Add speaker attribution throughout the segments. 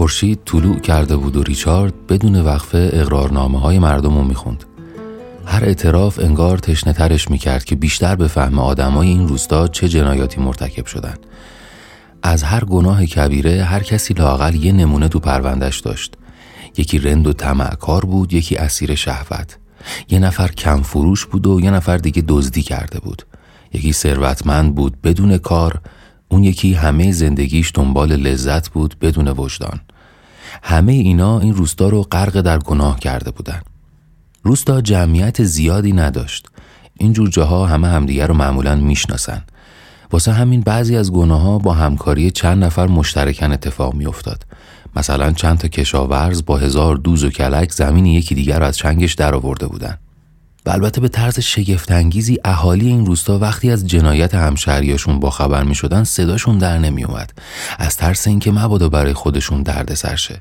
Speaker 1: خورشید طلوع کرده بود و ریچارد بدون وقفه اقرارنامه های مردم رو می‌خوند. هر اعتراف انگار تشنه ترش می‌کرد که بیشتر به فهم آدمای این روستا چه جنایاتی مرتکب شدن از هر گناه کبیره هر کسی لاقل یه نمونه تو پروندش داشت. یکی رند و طمعکار بود یکی اسیر شهوت. یه نفر کم فروش بود و یه نفر دیگه دزدی کرده بود. یکی ثروتمند بود بدون کار اون یکی همه زندگیش دنبال لذت بود بدون وجدان. همه اینا این روستا رو غرق در گناه کرده بودن. روستا جمعیت زیادی نداشت. اینجور جاها همه همدیگر رو معمولا می‌شناسن. واسه همین بعضی از گناه ها با همکاری چند نفر مشترکن اتفاق میافتاد. مثلا چند تا کشاورز با هزار دوز و کلک زمین یکی دیگر رو از چنگش در آورده بودن. و البته به طرز شگفتانگیزی اهالی این روستا وقتی از جنایت همشهریاشون با خبر می شدن صداشون در نمی اومد از ترس اینکه مبادا برای خودشون درد سرشه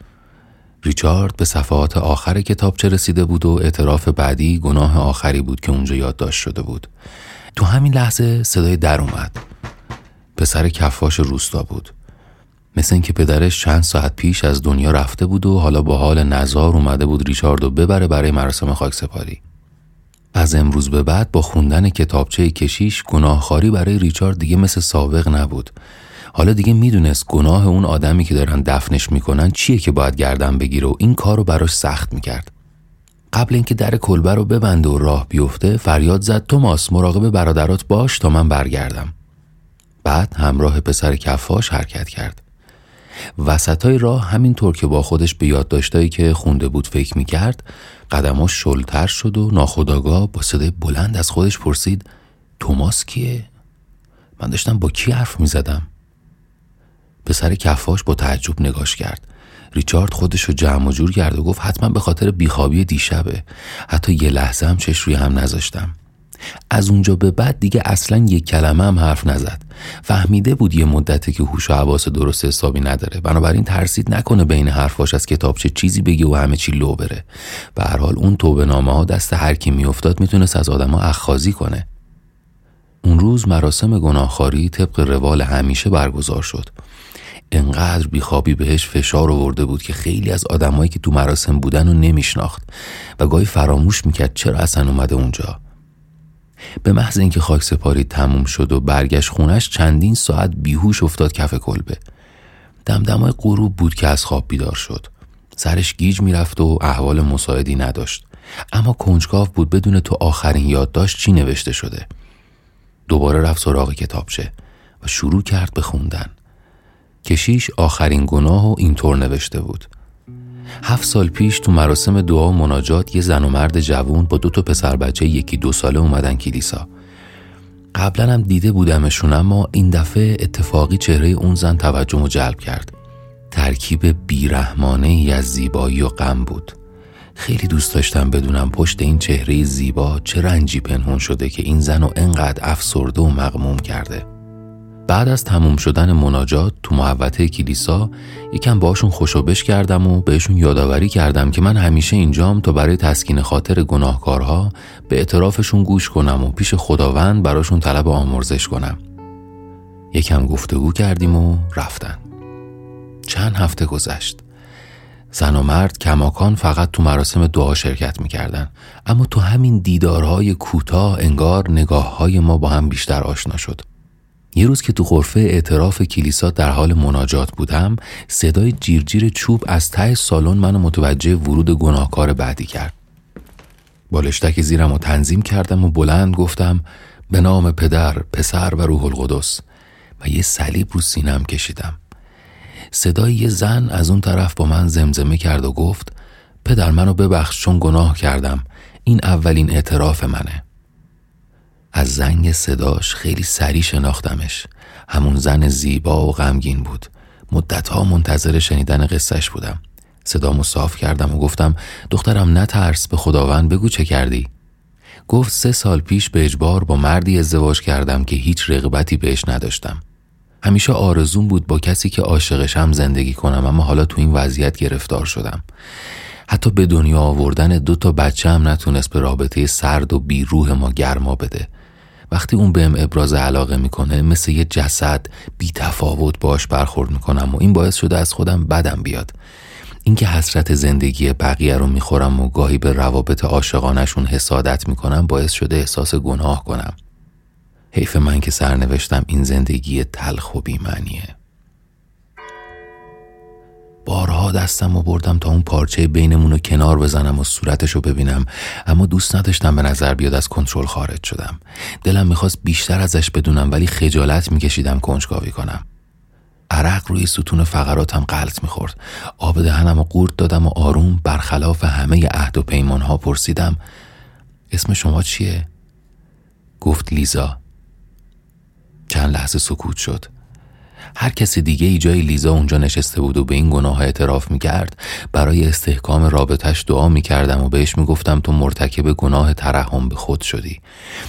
Speaker 1: ریچارد به صفحات آخر کتابچه رسیده بود و اعتراف بعدی گناه آخری بود که اونجا یادداشت شده بود. تو همین لحظه صدای در اومد. پسر کفاش روستا بود. مثل اینکه پدرش چند ساعت پیش از دنیا رفته بود و حالا با حال نزار اومده بود ریچاردو ببره برای مراسم خاکسپاری. از امروز به بعد با خوندن کتابچه کشیش گناهخواری برای ریچارد دیگه مثل سابق نبود. حالا دیگه می‌دونست گناه اون آدمی که دارن دفنش می‌کنن چیه که باید گردن بگیره و این کار رو براش سخت می‌کرد. قبل اینکه در کلبه رو ببنده و راه بیفته فریاد زد توماس مراقب برادرات باش تا من برگردم. بعد همراه پسر کفاش حرکت کرد. وسطای راه همینطور که با خودش به یادداشتایی که خونده بود فکر می‌کرد قدماش شلتر شد و ناخداگاه با صدای بلند از خودش پرسید توماس کیه؟ من داشتم با کی حرف می‌زدم؟ پسر کفاش با تعجب نگاش کرد ریچارد خودش رو جمع و جور کرد و گفت حتما به خاطر بیخوابی دیشبه حتی یه لحظه هم چش روی هم نذاشتم از اونجا به بعد دیگه اصلا یک کلمه هم حرف نزد. فهمیده بود یه مدته که هوش و حواس درست حسابی نداره. بنابراین ترسید نکنه بین حرفاش از کتابچه چیزی بگه و همه چی لو بره. به هر حال اون توبه نامه ها دست هر کی میافتاد می‌تونست از آدما اخخازی کنه. اون روز مراسم گناهخواری طبق روال همیشه برگزار شد. انقدر بیخوابی بهش فشار آورده بود که خیلی از آدمایی که تو مراسم بودن رو نمیشناخت و گاهی فراموش می‌کرد چرا اصلا اومده اونجا. به محض اینکه خاک سپاری تموم شد و برگشت خونش چندین ساعت بیهوش افتاد کف کلبه. دمدمای غروب بود که از خواب بیدار شد. سرش گیج می‌رفت و احوال مساعدی نداشت. اما کنجکاو بود بدون تو آخرین یادداشت چی نوشته شده. دوباره رفت سراغ کتابچه و شروع کرد به خوندن. کشیش آخرین گناه و اینطور نوشته بود. هفت سال پیش تو مراسم دعا و مناجات یه زن و مرد جوون با دو تا پسر بچه یکی دو ساله اومدن کلیسا. قبلا هم دیده بودمشون اما این دفعه اتفاقی چهره اون زن توجه جلب کرد. ترکیب بیرحمانه ای از زیبایی و غم بود. خیلی دوست داشتم بدونم پشت این چهره زیبا چه رنجی پنهون شده که این زن رو انقدر افسرده و مغموم کرده. بعد از تموم شدن مناجات تو محوطه کلیسا یکم باشون خوشوبش کردم و بهشون یادآوری کردم که من همیشه اینجام تا برای تسکین خاطر گناهکارها به اعترافشون گوش کنم و پیش خداوند براشون طلب آمرزش کنم. یکم گفتگو کردیم و رفتن. چند هفته گذشت. زن و مرد کماکان فقط تو مراسم دعا شرکت می‌کردن اما تو همین دیدارهای کوتاه انگار نگاه های ما با هم بیشتر آشنا شد. یه روز که تو غرفه اعتراف کلیسا در حال مناجات بودم صدای جیرجیر چوب از ته سالن منو متوجه ورود گناهکار بعدی کرد. بالشتک زیرم و تنظیم کردم و بلند گفتم به نام پدر، پسر و روح القدس. و یه صلیب رو سینم کشیدم. صدای یه زن از اون طرف با من زمزمه کرد و گفت پدر منو ببخش چون گناه کردم. این اولین اعتراف منه. از زنگ صداش خیلی سری شناختمش. همون زن زیبا و غمگین بود. مدتها منتظر شنیدن قصهش بودم. صدامو صاف کردم و گفتم دخترم نترس به خداوند بگو چه کردی. گفت سه سال پیش به اجبار با مردی ازدواج کردم که هیچ رغبتی بهش نداشتم. همیشه آرزون بود با کسی که عاشقشم زندگی کنم اما حالا تو این وضعیت گرفتار شدم. حتی به دنیا آوردن دو تا بچه هم نتونست به رابطه سرد و بیروح ما گرما بده. وقتی اون بهم ابراز علاقه می‌کنه مثل یه جسد بی تفاوت باش برخورد می‌کنم و این باعث شده از خودم بدم بیاد. اینکه حسرت زندگی بقیه رو می‌خورم و گاهی به روابط عاشقانشون حسادت می‌کنم باعث شده احساس گناه کنم. حیف من که سرنوشتم این زندگی تلخ و بیمعنیه. بارها دستم و بردم تا اون پارچه بینمون رو کنار بزنم و صورتش رو ببینم. اما دوست نداشتم به نظر بیاد از کنترل خارج شدم. دلم می‌خواست بیشتر ازش بدونم ولی خجالت میکشیدم کنجکاوی کنم. عرق روی ستون فقراتم غلط می‌خورد. آب دهنم و قورت دادم و آروم برخلاف همه عهد و پیمانها پرسیدم اسم شما چیه؟ گفت لیزا. چند لحظه سکوت شد. هر کسی دیگه ای جای لیزا اونجا نشسته بود و به این گناه اعتراف می‌کرد. برای استحکام رابطش دعا می‌کردم و بهش می‌گفتم تو مرتکب گناه ترحم به خود شدی.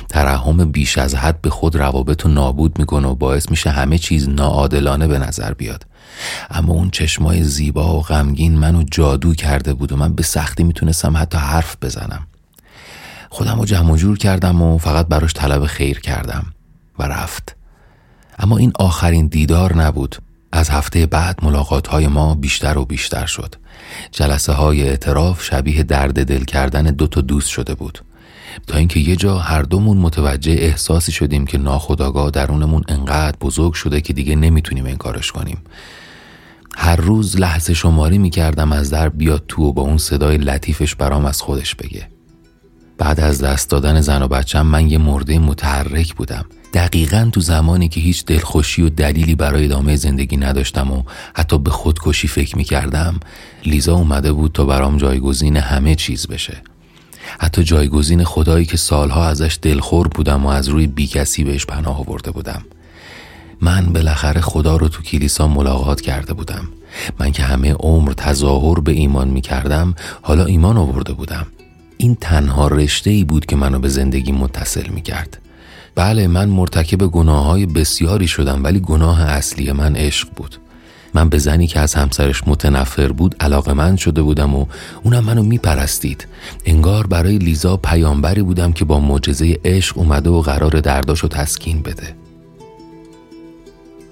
Speaker 1: ترحم بیش از حد به خود روابط رو نابود می‌کنه و باعث میشه همه چیز ناعادلانه به نظر بیاد. اما اون چشمای زیبا و غمگین منو جادو کرده بود و من به سختی می‌تونستم حتی حرف بزنم. خودم رو جمع جور کردم و فقط براش طلب خیر کردم و رفت. اما این آخرین دیدار نبود. از هفته بعد ملاقات های ما بیشتر و بیشتر شد. جلسه های اعتراف شبیه درد دل کردن دو تا دوست شده بود. تا اینکه یه جا هر دومون متوجه احساسی شدیم که ناخداگاه درونمون انقدر بزرگ شده که دیگه نمی‌تونیم انکارش کنیم. هر روز لحظه شماری می‌کردم از در بیاد تو و با اون صدای لطیفش برام از خودش بگه. بعد از دست دادن زن و بچم من یه مرده متحرک بودم. دقیقا تو زمانی که هیچ دلخوشی و دلیلی برای ادامه زندگی نداشتم و حتی به خودکشی فکر می کردم لیزا اومده بود تا برام جایگزین همه چیز بشه. حتی جایگزین خدایی که سالها ازش دلخور بودم و از روی بیکسی بهش پناه آورده بودم. من بالاخره خدا رو تو کلیسا ملاقات کرده بودم. من که همه عمر تظاهر به ایمان می کردم حالا ایمان آورده بودم. این تنها رشته ای بود که منو به زندگی متصل می کرد بله من مرتکب گناه های بسیاری شدم ولی گناه اصلی من عشق بود. من به زنی که از همسرش متنفر بود علاقه من شده بودم و اونم منو میپرستید. انگار برای لیزا پیامبری بودم که با معجزه عشق اومده و قرار درداشو تسکین بده.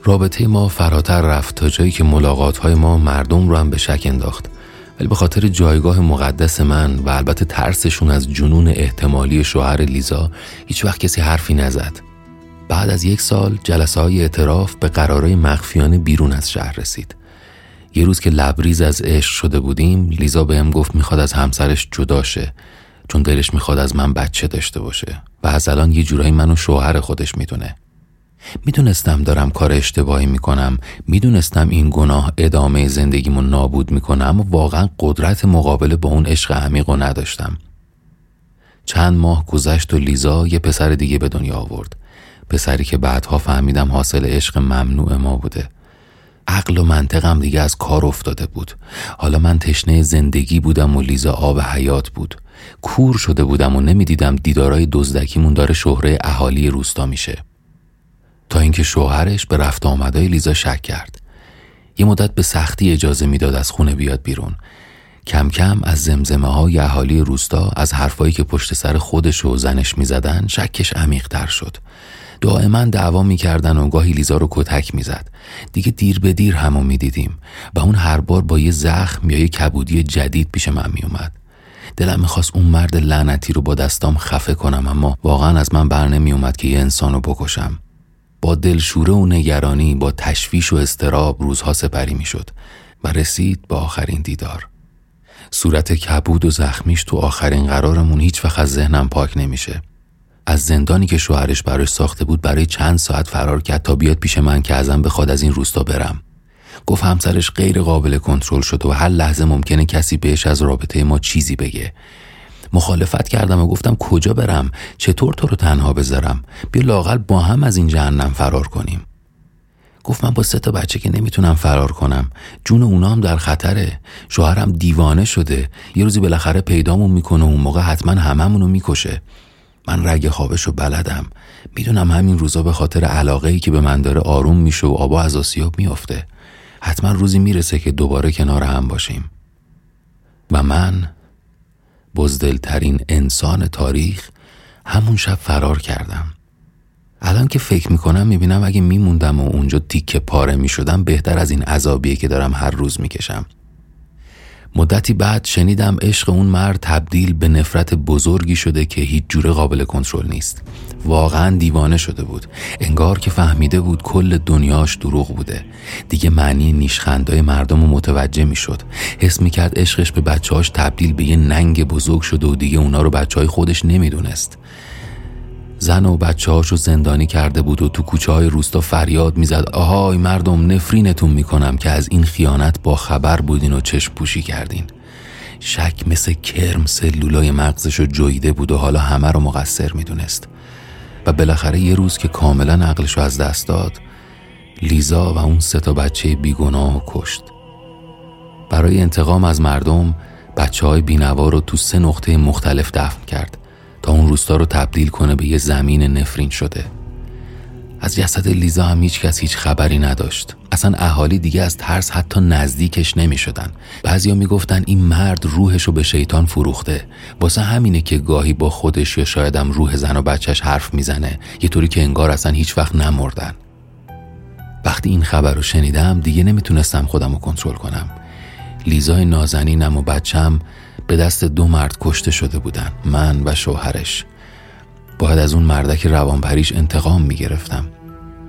Speaker 1: رابطه ما فراتر رفت تا جایی که ملاقات های ما مردم رو هم به شک انداخت. ولی به خاطر جایگاه مقدس من و البته ترسشون از جنون احتمالی شوهر لیزا هیچ وقت کسی حرفی نزد. بعد از یک سال جلسه های اعتراف به قرارای مخفیانه بیرون از شهر رسید. یه روز که لبریز از عشق شده بودیم لیزا بهم گفت می‌خواد از همسرش جدا شه چون دلش می‌خواد از من بچه داشته باشه و از الان یه جورایی منو شوهر خودش می‌دونه. می‌دونستم دارم کار اشتباهی می‌کنم می‌دونستم این گناه ادامه زندگیمو نابود می‌کنم اما واقعا قدرت مقابله با اون عشق عمیق نداشتم. چند ماه گذشت و لیزا یه پسر دیگه به دنیا آورد. پسری که بعدها فهمیدم حاصل عشق ممنوع ما بوده. عقل و منطقم دیگه از کار افتاده بود. حالا من تشنه زندگی بودم و لیزا آب حیات بود. کور شده بودم و نمی‌دیدم دیدارای دزدکیمون داره شهره اهالی روستا میشه. تا اینکه شوهرش به رفت آمدای لیزا شک کرد. یه مدت به سختی اجازه می‌داد از خونه بیاد بیرون. کم کم از زمزمه های اهالی روستا از حرفایی که پشت سر خودش و زنش می‌زدن شکش عمیقتر شد. دائما دعوا می‌کردن و گاهی لیزا رو کتک می‌زد. دیگه دیر به دیر همو می‌دیدیم. و اون هر بار با یه زخم یا یه کبودی جدید پیش من میومد دلم می‌خواست اون مرد لعنتی رو با دستام خفه کنم اما واقعا از من بر نمیومد که یه انسان رو بکشم. با دلشوره و نگرانی با تشویش و استراب روزها سپری می‌شد و رسید به آخرین دیدار. صورت کبود و زخمیش تو آخرین قرارمون هیچ وقت از ذهنم پاک نمیشه. از زندانی که شوهرش براش ساخته بود برای چند ساعت فرار کرد تا بیاد پیش من که ازم بخواد از این روستا برم. گفت همسرش غیر قابل کنترل شد و هر لحظه ممکنه کسی بهش از رابطه ما چیزی بگه. مخالفت کردم و گفتم کجا برم؟ چطور تو رو تنها بذارم؟ بیا لاقل با هم از این جهنم فرار کنیم. گفت من با سه تا بچه که نمی‌تونم فرار کنم. جون اونا هم در خطره. شوهرم دیوانه شده. یه روزی بالاخره پیدامون می‌کنه و اون موقع حتما هممونو می‌کشه. من رگ خوابش رو بلدم. می‌دونم همین روزا به خاطر علاقه ای که به من داره آروم میشه و آبا از آسیاب میافته. حتما روزی می‌رسه که دوباره کنار هم باشیم. و من بزدلترین انسان تاریخ همون شب فرار کردم. الان که فکر می‌کنم می‌بینم اگه میموندم و اونجا تیکه پاره می‌شدم بهتر از این عذابیه که دارم هر روز می‌کشم. مدتی بعد شنیدم عشق اون مرد تبدیل به نفرت بزرگی شده که هیچ جوره قابل کنترل نیست. واقعا دیوانه شده بود. انگار که فهمیده بود کل دنیاش دروغ بوده. دیگه معنی نیشخندای مردم رو متوجه می‌شد. حس می‌کرد عشقش به بچهاش تبدیل به یه ننگ بزرگ شده و دیگه اونا رو بچه های خودش نمی‌دونست. زن و بچه هاشو زندانی کرده بود و تو کوچه های روستا فریاد می‌زد. آهای مردم نفرینتون می‌کنم که از این خیانت با خبر بودین و چشم پوشی کردین. شک مثل کرم سلولای مغزشو جویده بود و حالا همه رو مقصر می‌دونست. و بالاخره یه روز که کاملا عقلشو از دست داد لیزا و اون سه تا بچه بیگناه کشت. برای انتقام از مردم بچه های بینوا رو تو سه نقطه مختلف دفن کرد. تا اون روستا رو تبدیل کنه به یه زمین نفرین شده. از جسد لیزا هم هیچ کس هیچ خبری نداشت. اصلا اهالی دیگه از ترس حتی نزدیکش نمی شدن بعضیا می گفتن این مرد روحش رو به شیطان فروخته. واسه همینه که گاهی با خودش یا شایدم روح زن و بچهش حرف می‌زنه. یه طوری که انگار اصلا هیچ وقت نمردن. وقتی این خبر رو شنیدم دیگه نمی‌تونستم خودم رو کنترل کنم. لیزای نازنینم و بچم به دست دو مرد کشته شده بودن من و شوهرش. باید از اون مردک روانپریش انتقام می‌گرفتم.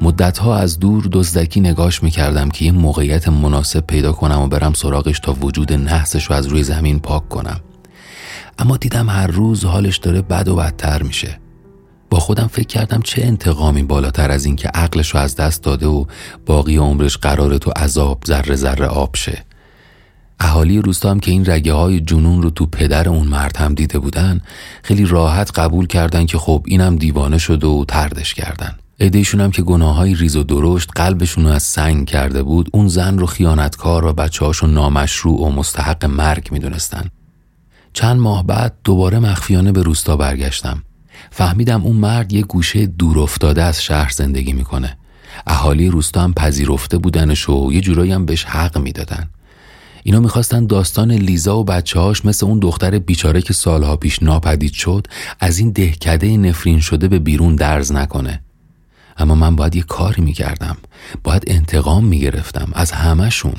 Speaker 1: مدتها از دور دزدکی نگاش می‌کردم که یه موقعیت مناسب پیدا کنم و برم سراغش تا وجود نحسش رو از روی زمین پاک کنم. اما دیدم هر روز حالش داره بد و بدتر میشه. با خودم فکر کردم چه انتقامی بالاتر از این که عقلش رو از دست داده و باقی عمرش قراره تو عذاب ذره ذره آب شه. اهالی روستا هم که این رگه های جنون رو تو پدر اون مرد هم دیده بودن خیلی راحت قبول کردن که خب اینم دیوانه شده و تردش کردن. ایدهشون هم که گناه های ریز و درشت قلبشون رو از سنگ کرده بود اون زن رو خیانتکار و بچه هاشو نامشروع و مستحق مرگ می‌دونستن. چند ماه بعد دوباره مخفیانه به روستا برگشتم. فهمیدم اون مرد یه گوشه دور افتاده از شهر زندگی می‌کنه. اهالی روستا هم پذیرفته بودنش و یه جورایی هم بهش حق می‌دادن. اینا می‌خواستن داستان لیزا و بچه هاش مثل اون دختر بیچاره که سالها پیش ناپدید شد از این دهکده نفرین شده به بیرون درز نکنه. اما من باید یه کاری می‌کردم. باید انتقام می‌گرفتم از همهشون.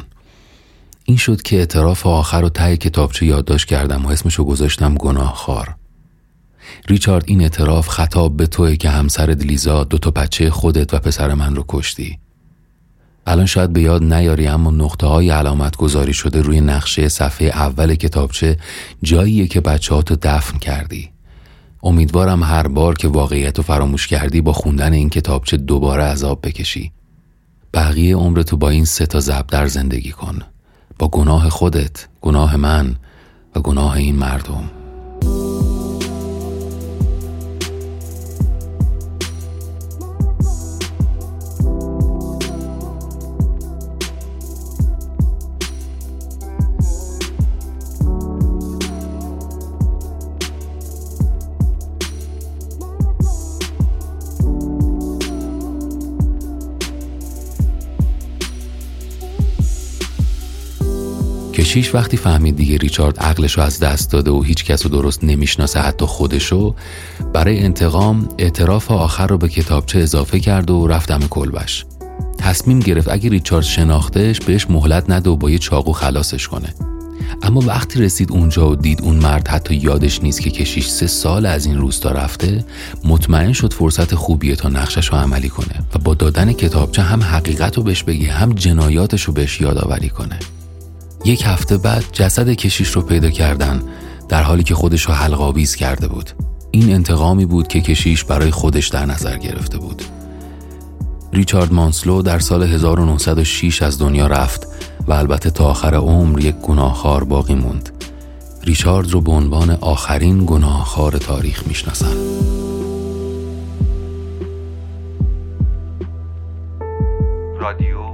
Speaker 1: این شد که اعتراف آخر و ته کتابچه یادداشت کردم و اسمشو گذاشتم گناهخوار. ریچارد این اعتراف خطاب به توی که همسرت لیزا دو تا بچه خودت و پسر من رو کشتی. الان شاید به یاد نیاری اما نقطه های علامت گذاری شده روی نقشه صفحه اول کتابچه جاییه که بچه تو دفن کردی. امیدوارم هر بار که واقعیت رو فراموش کردی با خوندن این کتابچه دوباره عذاب بکشی. بقیه عمر تو با این سه تا زبدر زندگی کن. با گناه خودت گناه من و گناه این مردم. کشیش وقتی فهمید دیگه ریچارد عقلش رو از دست داده و هیچ کس رو درست نمی‌شناسه حتی خودشو برای انتقام اعتراف آخر رو به کتابچه اضافه کرد و رفت دم کلبش. تصمیم گرفت اگه ریچارد شناختش بهش مهلت نده و با یه چاقو خلاصش کنه. اما وقتی رسید اونجا و دید اون مرد حتی یادش نیست که کشیش سه سال از این روستا رفته مطمئن شد فرصت خوبیه تا نقشش رو عملی کنه و با دادن کتابچه هم حقیقت رو بهش بگی هم جنایاتش رو بهش یادآوری کنه. یک هفته بعد جسد کشیش رو پیدا کردن در حالی که خودش رو حلقاویز کرده بود. این انتقامی بود که کشیش برای خودش در نظر گرفته بود. ریچارد مانسلو در سال 1906 از دنیا رفت و البته تا آخر عمر یک گناهخوار باقی موند. ریچارد رو به عنوان آخرین گناهخوار تاریخ می‌شناسن. رادیو